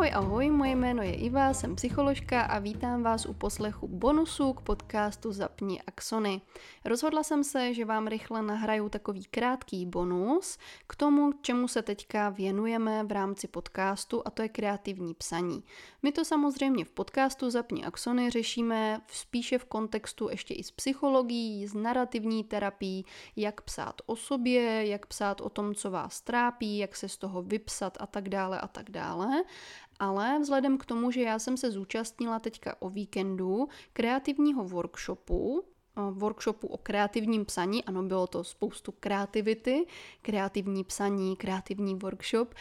Ahoj, ahoj, moje jméno je Iva, jsem psycholožka a vítám vás u poslechu bonusu k podcastu Zapni Axony. Rozhodla jsem se, že vám rychle nahraju takový krátký bonus k tomu, čemu se teďka věnujeme v rámci podcastu a to je kreativní psaní. My to samozřejmě v podcastu Zapni Axony řešíme spíše v kontextu ještě i s psychologií, s narrativní terapií, jak psát o sobě, jak psát o tom, co vás trápí, jak se z toho vypsat a tak dále a tak dále ale vzhledem k tomu, že já jsem se zúčastnila teďka o víkendu kreativního workshopu, workshopu o kreativním psaní, ano, bylo to spoustu kreativity, kreativní psaní, kreativní workshop,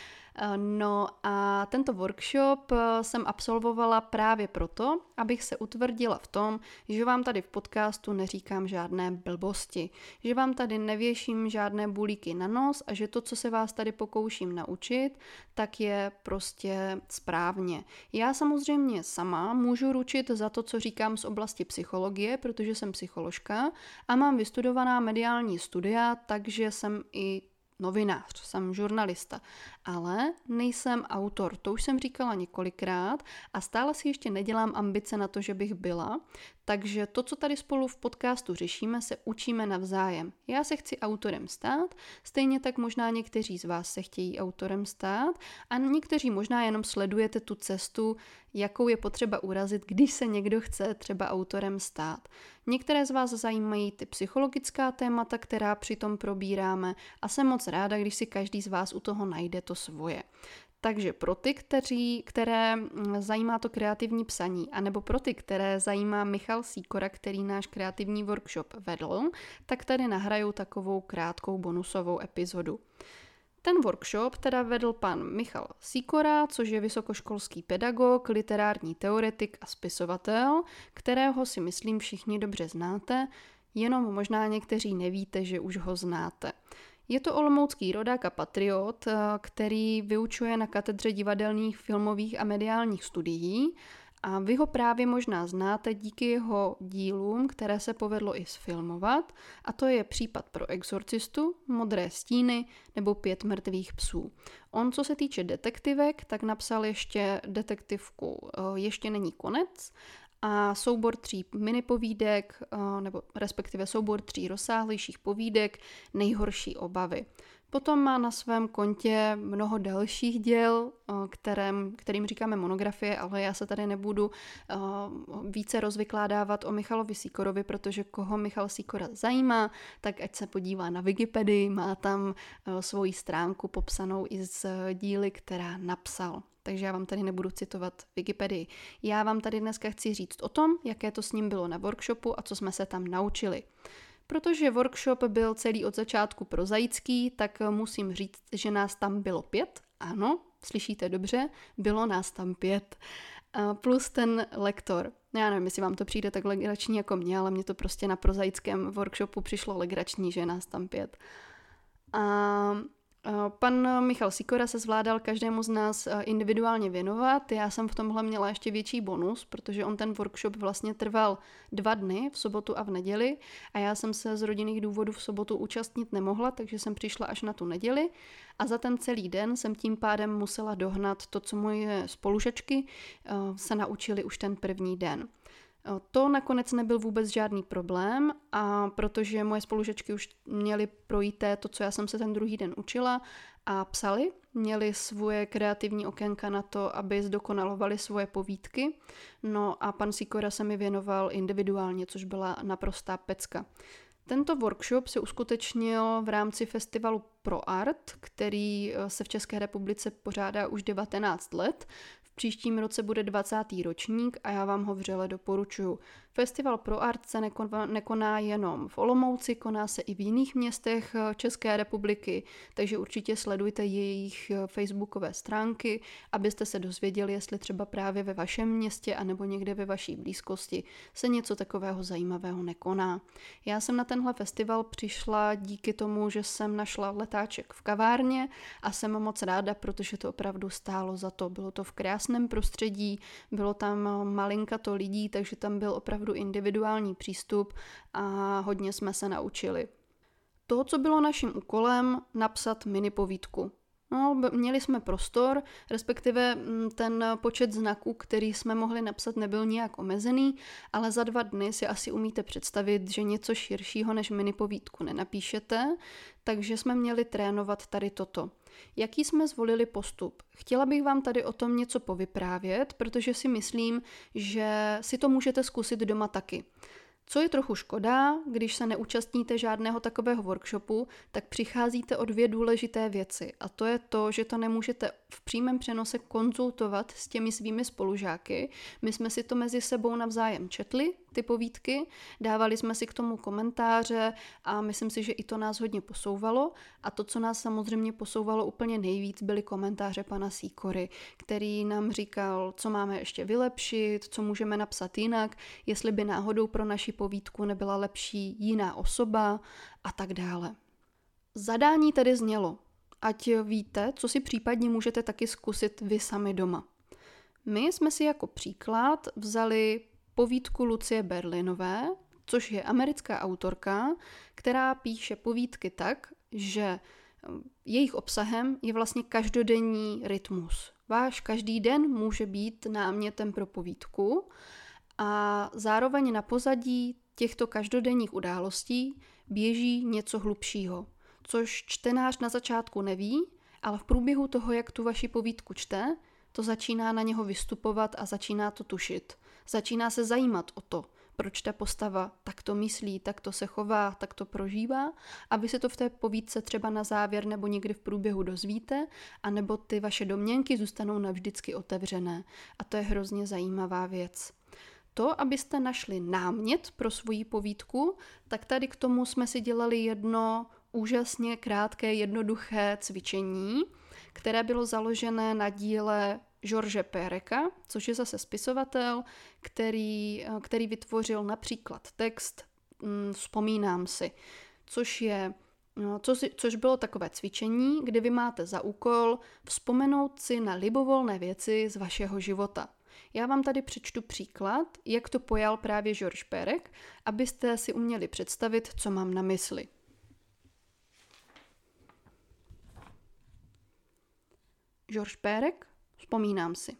No a tento workshop eh, jsem absolvovala právě proto, abych se utvrdila v tom, že vám tady v podcastu neříkám žádné blbosti, že vám tady nevěším žádné bulíky na nos a že to, co se vás tady pokouším naučit, tak je prostě správně. Já samozřejmě sama můžu ručit za to, co říkám z oblasti psychologie, protože jsem psycholožka a mám vystudovaná mediální studia, takže jsem i novinář, jsem žurnalista, ale nejsem autor, to už jsem říkala několikrát a stále si ještě nedělám ambice na to, že bych byla, takže to, co tady spolu v podcastu řešíme, se učíme navzájem. Já se chci autorem stát, stejně tak možná někteří z vás se chtějí autorem stát a někteří možná jenom sledujete tu cestu, jakou je potřeba urazit, když se někdo chce třeba autorem stát. Některé z vás zajímají ty psychologická témata, která přitom probíráme a jsem moc ráda, když si každý z vás u toho najde to svoje. Takže pro ty, kteří, které mm, zajímá to kreativní psaní, anebo pro ty, které zajímá Michal Síkora, který náš kreativní workshop vedl, tak tady nahraju takovou krátkou bonusovou epizodu. Ten workshop teda vedl pan Michal Sikora, což je vysokoškolský pedagog, literární teoretik a spisovatel, kterého si myslím všichni dobře znáte, jenom možná někteří nevíte, že už ho znáte. Je to olomoucký rodák a patriot, eh, který vyučuje na katedře divadelních, filmových a mediálních studií. A vy ho právě možná znáte díky jeho dílům, které se povedlo i sfilmovat, a to je případ pro exorcistu, Modré stíny nebo Pět mrtvých psů. On, co se týče detektivek, tak napsal ještě detektivku eh, Ještě není konec a soubor tří minipovídek, eh, nebo respektive soubor tří rozsáhlejších povídek Nejhorší obavy. Potom má na svém kontě mnoho dalších děl, eh, kterým, kterým říkáme monografie, ale já se tady nebudu eh, více rozvykládávat o Michalovi Sikorovi, protože koho Michal Sikora zajímá, tak ať se podívá na Wikipedii, má tam svoji stránku popsanou i z díly, která napsal takže já vám tady nebudu citovat Wikipedii. Já vám tady dneska chci říct o tom, jaké to s ním bylo na workshopu a co jsme se tam naučili. Protože workshop byl celý od začátku prozaický, tak musím říct, že nás tam bylo pět. Ano, slyšíte dobře, bylo nás tam pět. Plus ten lektor. Já nevím, jestli vám to přijde tak legrační jako mě, ale mně to prostě na prozaickém workshopu přišlo legrační, že nás tam pět. A pan Michal Sikora se zvládal každému z nás eh, individuálně věnovat. Já jsem v tomhle měla ještě větší bonus, protože on ten workshop vlastně trval dva dny, v sobotu a v neděli, a já jsem se z rodinných důvodů v sobotu účastnit nemohla, takže jsem přišla až na tu neděli a za ten celý den jsem tím pádem musela dohnat to, co moje spolužačky eh, se naučili už ten první den. To nakonec nebyl vůbec žádný problém a protože moje spolužečky už měly projít to, co já jsem se ten druhý den učila a psali, měli svoje kreativní okénka na to, aby zdokonalovali svoje povídky. No a pan Sikora se mi věnoval individuálně, což byla naprostá pecka. Tento workshop se uskutečnil v rámci festivalu Pro Art, který se v České republice pořádá už 19 let příštím roce bude 20. ročník a já vám ho vřele doporučuji. Festival pro art se nekoná jenom v Olomouci, koná se i v jiných městech eh, České republiky, takže určitě sledujte jejich eh, facebookové stránky, abyste se dozvěděli, jestli třeba právě ve vašem městě anebo někde ve vaší blízkosti se něco takového zajímavého nekoná. Já jsem na tenhle festival přišla díky tomu, že jsem našla letáček v kavárně a jsem moc ráda, protože to opravdu stálo za to. Bylo to v krásném prostředí, bylo tam eh, malinkato lidí, takže tam byl opravdu opravdu individuální přístup a hodně jsme se naučili. To, co bylo naším úkolem, napsat mini povídku. No, měli jsme prostor, respektive mm, ten počet znaků, který jsme mohli napsat, nebyl nijak omezený, ale za dva dny si asi umíte představit, že něco širšího než mini povídku nenapíšete, takže jsme měli trénovat tady toto. Jaký jsme zvolili postup? Chtěla bych vám tady o tom něco povyprávět, protože si myslím, že si to můžete zkusit doma taky. Co je trochu škoda, když se neúčastníte žádného takového workshopu, tak přicházíte o dvě důležité věci. A to je to, že to nemůžete v přímém přenose konzultovat s těmi svými spolužáky. My jsme si to mezi sebou navzájem četli, ty povídky, dávali jsme si k tomu komentáře a myslím si, že i to nás hodně posouvalo. A to, co nás samozřejmě posouvalo úplně nejvíc, byly komentáře pana Sýkory, který nám říkal, co máme ještě vylepšit, co můžeme napsat jinak, jestli by náhodou pro naši povídku nebyla lepší jiná osoba a tak dále. Zadání tedy znělo, ať víte, co si případně můžete taky zkusit vy sami doma. My jsme si jako příklad vzali povídku Lucie Berlinové, což je americká autorka, která píše povídky tak, že um, jejich obsahem je vlastně každodenní rytmus. Váš každý den může být námětem pro povídku a zároveň na pozadí těchto každodenních událostí běží něco hlubšího, což čtenář na začátku neví, ale v průběhu toho, jak tu vaši povídku čte, to začíná na něho vystupovat a začíná to tušit. Začíná se zajímat o to, proč ta postava tak to myslí, tak to se chová, tak to prožívá a vy se to v té povídce třeba na závěr nebo někdy v průběhu dozvíte, anebo ty vaše domněnky zůstanou navždycky otevřené. A to je hrozně zajímavá věc to, abyste našli námět pro svoji povídku, tak tady k tomu jsme si dělali jedno úžasně krátké, jednoduché cvičení, které bylo založené na díle George Pereka, což je zase spisovatel, který, který vytvořil například text hm, Vzpomínám si, což je No, co si, což bylo takové cvičení, kdy vy máte za úkol vzpomenout si na libovolné věci z vašeho života. Já vám tady přečtu příklad, jak to pojal právě George Perek, abyste si uměli představit, co mám na mysli. George Perek, vzpomínám si.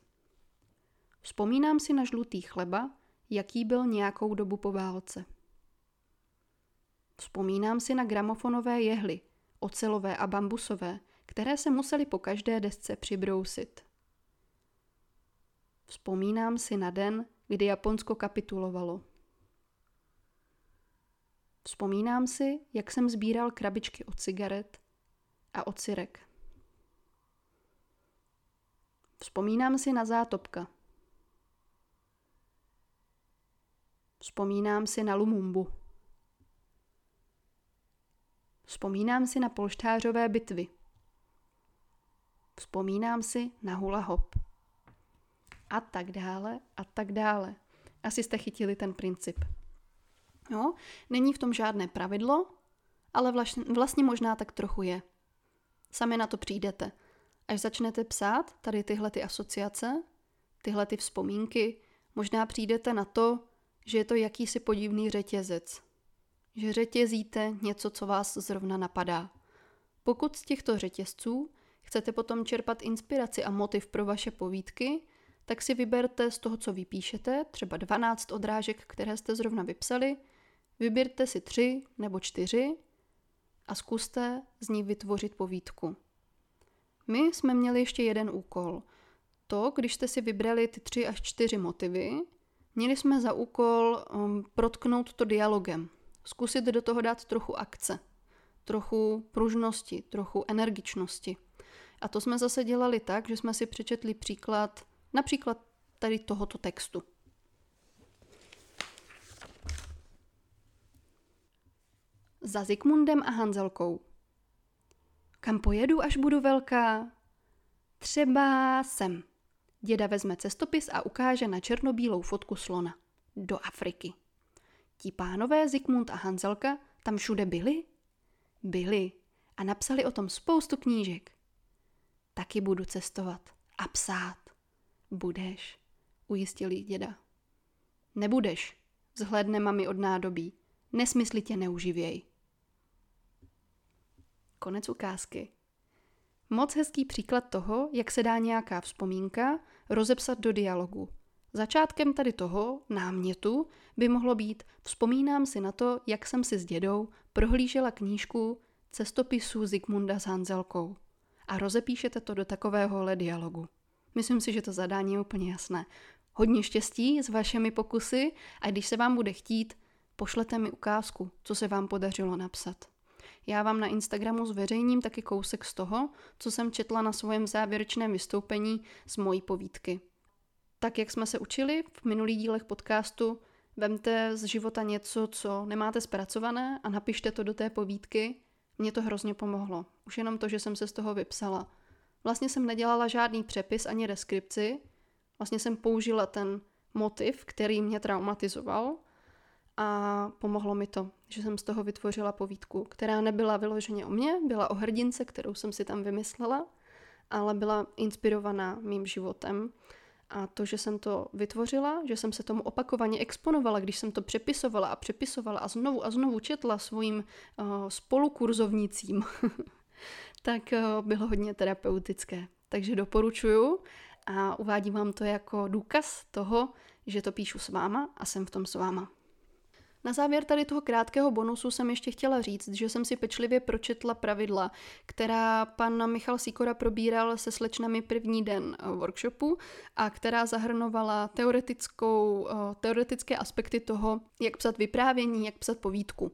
Vzpomínám si na žlutý chleba, jaký byl nějakou dobu po válce. Vzpomínám si na gramofonové jehly, ocelové a bambusové, které se museli po každé desce přibrousit. Vzpomínám si na den, kdy Japonsko kapitulovalo. Vzpomínám si, jak jsem sbíral krabičky od cigaret a od syrek. Vzpomínám si na zátopka. Vzpomínám si na Lumumbu. Vzpomínám si na polštářové bitvy. Vzpomínám si na hula hop a tak dále a tak dále. Asi jste chytili ten princip. Jo? Není v tom žádné pravidlo, ale vlastně možná tak trochu je. Sami na to přijdete. Až začnete psát tady tyhle ty asociace, tyhle ty vzpomínky, možná přijdete na to, že je to jakýsi podivný řetězec. Že řetězíte něco, co vás zrovna napadá. Pokud z těchto řetězců chcete potom čerpat inspiraci a motiv pro vaše povídky, tak si vyberte z toho, co vypíšete, třeba 12 odrážek, které jste zrovna vypsali, vyberte si tři nebo čtyři a zkuste z nich vytvořit povídku. My jsme měli ještě jeden úkol. To, když jste si vybrali ty tři až čtyři motivy, měli jsme za úkol um, protknout to dialogem. Zkusit do toho dát trochu akce, trochu pružnosti, trochu energičnosti. A to jsme zase dělali tak, že jsme si přečetli příklad Například tady tohoto textu. Za Zikmundem a Hanzelkou. Kam pojedu, až budu velká? Třeba sem. Děda vezme cestopis a ukáže na černobílou fotku slona. Do Afriky. Ti pánové Zikmund a Hanzelka tam všude byli? Byli a napsali o tom spoustu knížek. Taky budu cestovat a psát. Budeš, ujistil jí děda. Nebudeš, zhledne mami od nádobí. Nesmysly tě neuživěj. Konec ukázky. Moc hezký příklad toho, jak se dá nějaká vzpomínka rozepsat do dialogu. Začátkem tady toho námětu by mohlo být vzpomínám si na to, jak jsem si s dědou prohlížela knížku cestopisů Zigmunda s Hanzelkou. A rozepíšete to do takovéhohle dialogu. Myslím si, že to zadání je úplně jasné. Hodně štěstí s vašimi pokusy a když se vám bude chtít, pošlete mi ukázku, co se vám podařilo napsat. Já vám na Instagramu zveřejním taky kousek z toho, co jsem četla na svém závěrečném vystoupení z mojí povídky. Tak jak jsme se učili v minulých dílech podcastu, vemte z života něco, co nemáte zpracované a napište to do té povídky. Mně to hrozně pomohlo. Už jenom to, že jsem se z toho vypsala. Vlastně jsem nedělala žádný přepis ani deskripci. Vlastně jsem použila ten motiv, který mě traumatizoval a pomohlo mi to, že jsem z toho vytvořila povídku, která nebyla vyloženě o mně, byla o hrdince, kterou jsem si tam vymyslela, ale byla inspirovaná mým životem. A to, že jsem to vytvořila, že jsem se tomu opakovaně exponovala, když jsem to přepisovala a přepisovala a znovu a znovu četla svým uh, spolukurzovnicím, tak uh, bylo hodně terapeutické. Takže doporučuju a uvádím vám to jako důkaz toho, že to píšu s váma a jsem v tom s váma. Na závěr tady toho krátkého bonusu jsem ještě chtěla říct, že jsem si pečlivě pročetla pravidla, která pan Michal Sikora probíral se slečnami první den eh, workshopu a která zahrnovala teoretickou, eh, teoretické aspekty toho, jak psat vyprávění, jak psat povídku.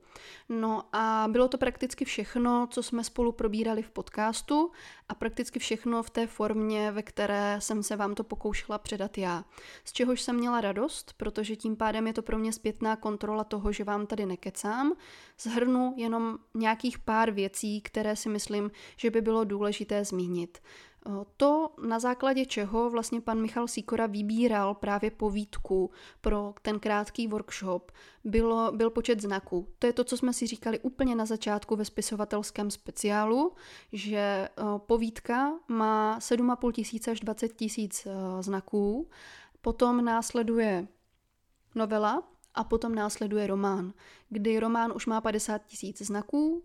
No a bylo to prakticky všechno, co jsme spolu probírali v podcastu a prakticky všechno v té formě, ve které jsem se vám to pokoušela předat já. Z čehož jsem měla radost, protože tím pádem je to pro mě zpětná kontrola že vám tady nekecám. Zhrnu jenom nějakých pár věcí, které si myslím, že by bylo důležité zmínit. To, na základě čeho vlastně pan Michal Sikora vybíral právě povídku pro ten krátký workshop, bylo, byl počet znaků. To je to, co jsme si říkali úplně na začátku ve spisovatelském speciálu, že povídka má 7,5 tisíce až 20 tisíc znaků, potom následuje novela, a potom následuje román, kdy román už má 50 tisíc znaků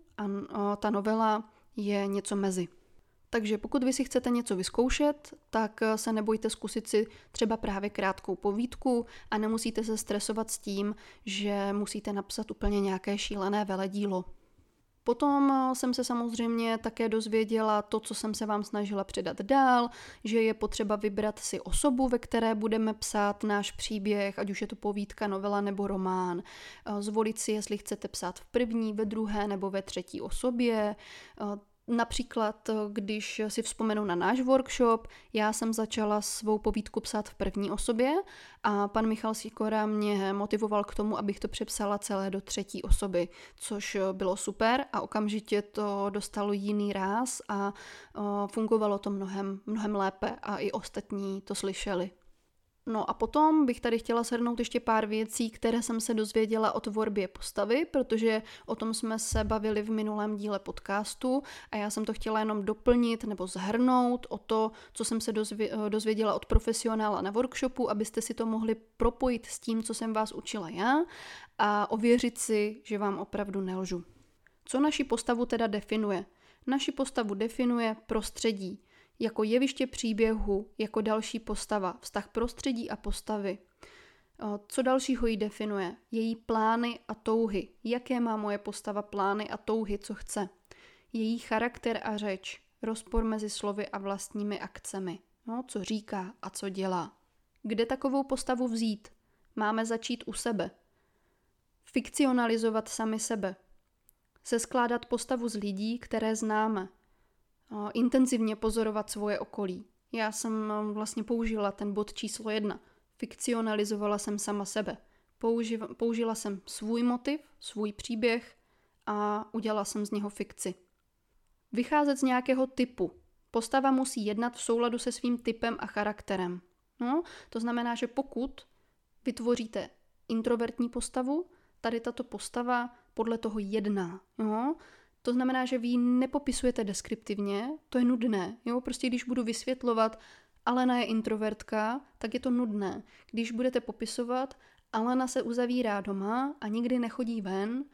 a ta novela je něco mezi. Takže pokud vy si chcete něco vyzkoušet, tak eh, se nebojte zkusit si třeba právě krátkou povídku a nemusíte se stresovat s tím, že musíte napsat úplně nějaké šílené veledílo. Potom eh, jsem se samozřejmě také dozvěděla to, co jsem se vám snažila předat dál, že je potřeba vybrat si osobu, ve které budeme psát náš příběh, ať už je to povídka, novela nebo román. Eh, zvolit si, jestli chcete psát v první, ve druhé nebo ve třetí osobě. Například, eh, když si vzpomenu na náš workshop, já jsem začala svou povídku psát v první osobě a pan Michal Sikora mě motivoval k tomu, abych to přepsala celé do třetí osoby, což eh, bylo super a okamžitě to dostalo jiný ráz a eh, fungovalo to mnohem, mnohem lépe a i ostatní to slyšeli. No a potom bych tady chtěla shrnout ještě pár věcí, které jsem se dozvěděla o tvorbě postavy, protože o tom jsme se bavili v minulém díle podcastu a já jsem to chtěla jenom doplnit nebo zhrnout o to, co jsem se dozvěděla od profesionála na workshopu, abyste si to mohli propojit s tím, co jsem vás učila já a ověřit si, že vám opravdu nelžu. Co naši postavu teda definuje? Naši postavu definuje prostředí jako jeviště příběhu, jako další postava, vztah prostředí a postavy. Co dalšího ji definuje? Její plány a touhy. Jaké má moje postava plány a touhy, co chce? Její charakter a řeč. Rozpor mezi slovy a vlastními akcemi. No, co říká a co dělá. Kde takovou postavu vzít? Máme začít u sebe. Fikcionalizovat sami sebe. Seskládat postavu z lidí, které známe – intenzivně pozorovat svoje okolí. Já jsem vlastně použila ten bod číslo jedna. Fikcionalizovala jsem sama sebe. Použiv, použila jsem svůj motiv, svůj příběh a udělala jsem z něho fikci. Vycházet z nějakého typu. Postava musí jednat v souladu se svým typem a charakterem. No, to znamená, že pokud vytvoříte introvertní postavu, tady tato postava podle toho jedná. Jo? To znamená, že vy ji nepopisujete deskriptivně, to je nudné. Jo? Prostě když budu vysvětlovat, Alena je introvertka, tak je to nudné. Když budete popisovat, Alena se uzavírá doma a nikdy nechodí ven,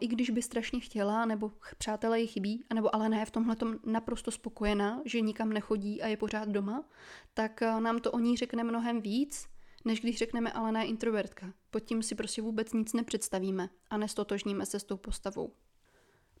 i když by strašně chtěla, nebo přátelé jí chybí, nebo ale ne, v tomhle naprosto spokojená, že nikam nechodí a je pořád doma, tak nám to o ní řekne mnohem víc, než když řekneme ale ne introvertka. Pod tím si prostě vůbec nic nepředstavíme a nestotožníme se s tou postavou.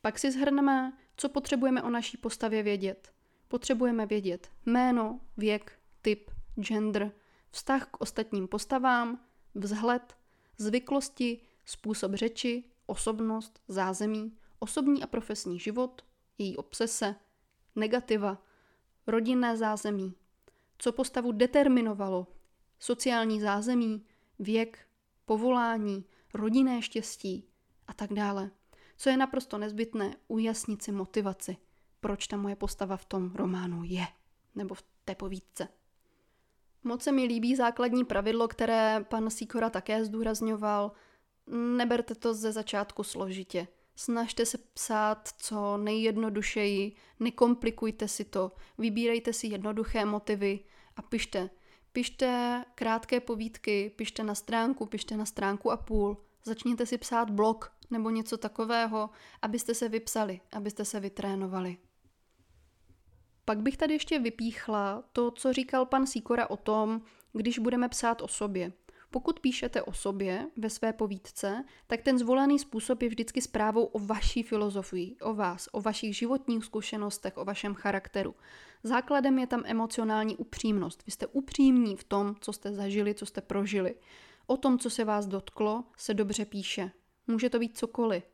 Pak si zhrneme, co potřebujeme o naší postavě vědět. Potřebujeme vědět jméno, věk, typ, gender, vztah k ostatním postavám, vzhled, zvyklosti, způsob řeči, osobnost, zázemí, osobní a profesní život, její obsese, negativa, rodinné zázemí, co postavu determinovalo, sociální zázemí, věk, povolání, rodinné štěstí a tak dále. Co je naprosto nezbytné, ujasnit si motivaci, proč ta moje postava v tom románu je, nebo v té povídce. Moc se mi líbí základní pravidlo, které pan Sikora také zdůrazňoval. Neberte to ze začátku složitě. Snažte se psát co nejjednodušeji, nekomplikujte si to, vybírejte si jednoduché motivy a pište. Pište krátké povídky, pište na stránku, pište na stránku a půl. Začněte si psát blog nebo něco takového, abyste se vypsali, abyste se vytrénovali. Pak bych tady ještě vypíchla to, co říkal pan Sikora o tom, když budeme psát o sobě. Pokud píšete o sobě ve své povídce, tak ten zvolený způsob je vždycky zprávou o vaší filozofii, o vás, o vašich životních zkušenostech, o vašem charakteru. Základem je tam emocionální upřímnost. Vy jste upřímní v tom, co jste zažili, co jste prožili. O tom, co se vás dotklo, se dobře píše. Může to být cokoliv.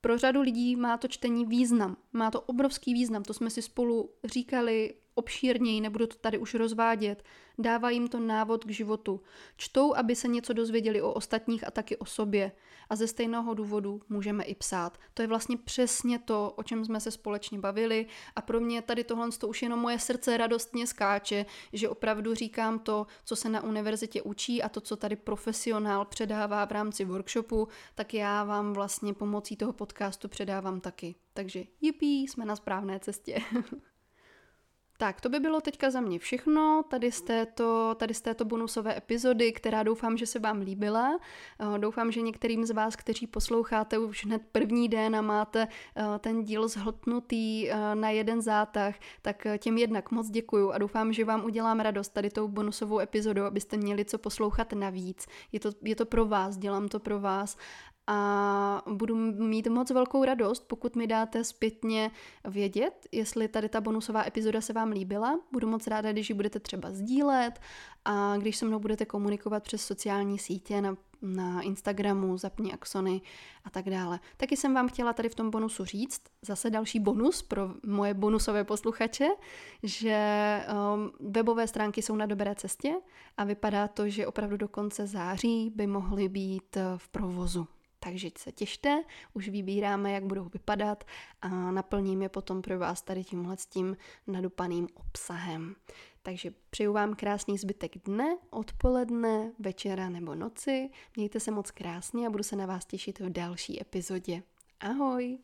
Pro řadu lidí má to čtení význam. Má to obrovský význam, to jsme si spolu říkali obšírněji, nebudu to tady už rozvádět. Dává jim to návod k životu. Čtou, aby se něco dozvěděli o ostatních a taky o sobě. A ze stejného důvodu můžeme i psát. To je vlastně přesně to, o čem jsme se společně bavili a pro mě tady tohle to už jenom moje srdce radostně skáče, že opravdu říkám to, co se na univerzitě učí a to, co tady profesionál předává v rámci workshopu, tak já vám vlastně pomocí toho podcastu předávám taky. Takže jipí, jsme na správné cestě. Tak, to by bylo teďka za mě všechno tady z této, tady z této bonusové epizody, která doufám, že se vám líbila. Eh, doufám, že některým z vás, kteří posloucháte už hned první den a máte eh, ten díl zhltnutý eh, na jeden zátah, tak těm jednak moc děkuju a doufám, že vám udělám radost tady tou bonusovou epizodou, abyste měli co poslouchat navíc. Je to, je to pro vás, dělám to pro vás a budu mít moc velkou radost, pokud mi dáte zpětně vědět, jestli tady ta bonusová epizoda se vám líbila. Budu moc ráda, když ji budete třeba sdílet a když se mnou budete komunikovat přes sociální sítě na, na Instagramu, zapni Axony a tak dále. Taky jsem vám chtěla tady v tom bonusu říct, zase další bonus pro moje bonusové posluchače, že um, webové stránky jsou na dobré cestě a vypadá to, že opravdu do konce září by mohly být v provozu. Takže se těšte, už vybíráme, jak budou vypadat a naplním je potom pro vás tady tímhle s tím nadupaným obsahem. Takže přeju vám krásný zbytek dne, odpoledne, večera nebo noci. Mějte se moc krásně a budu se na vás těšit v další epizodě. Ahoj!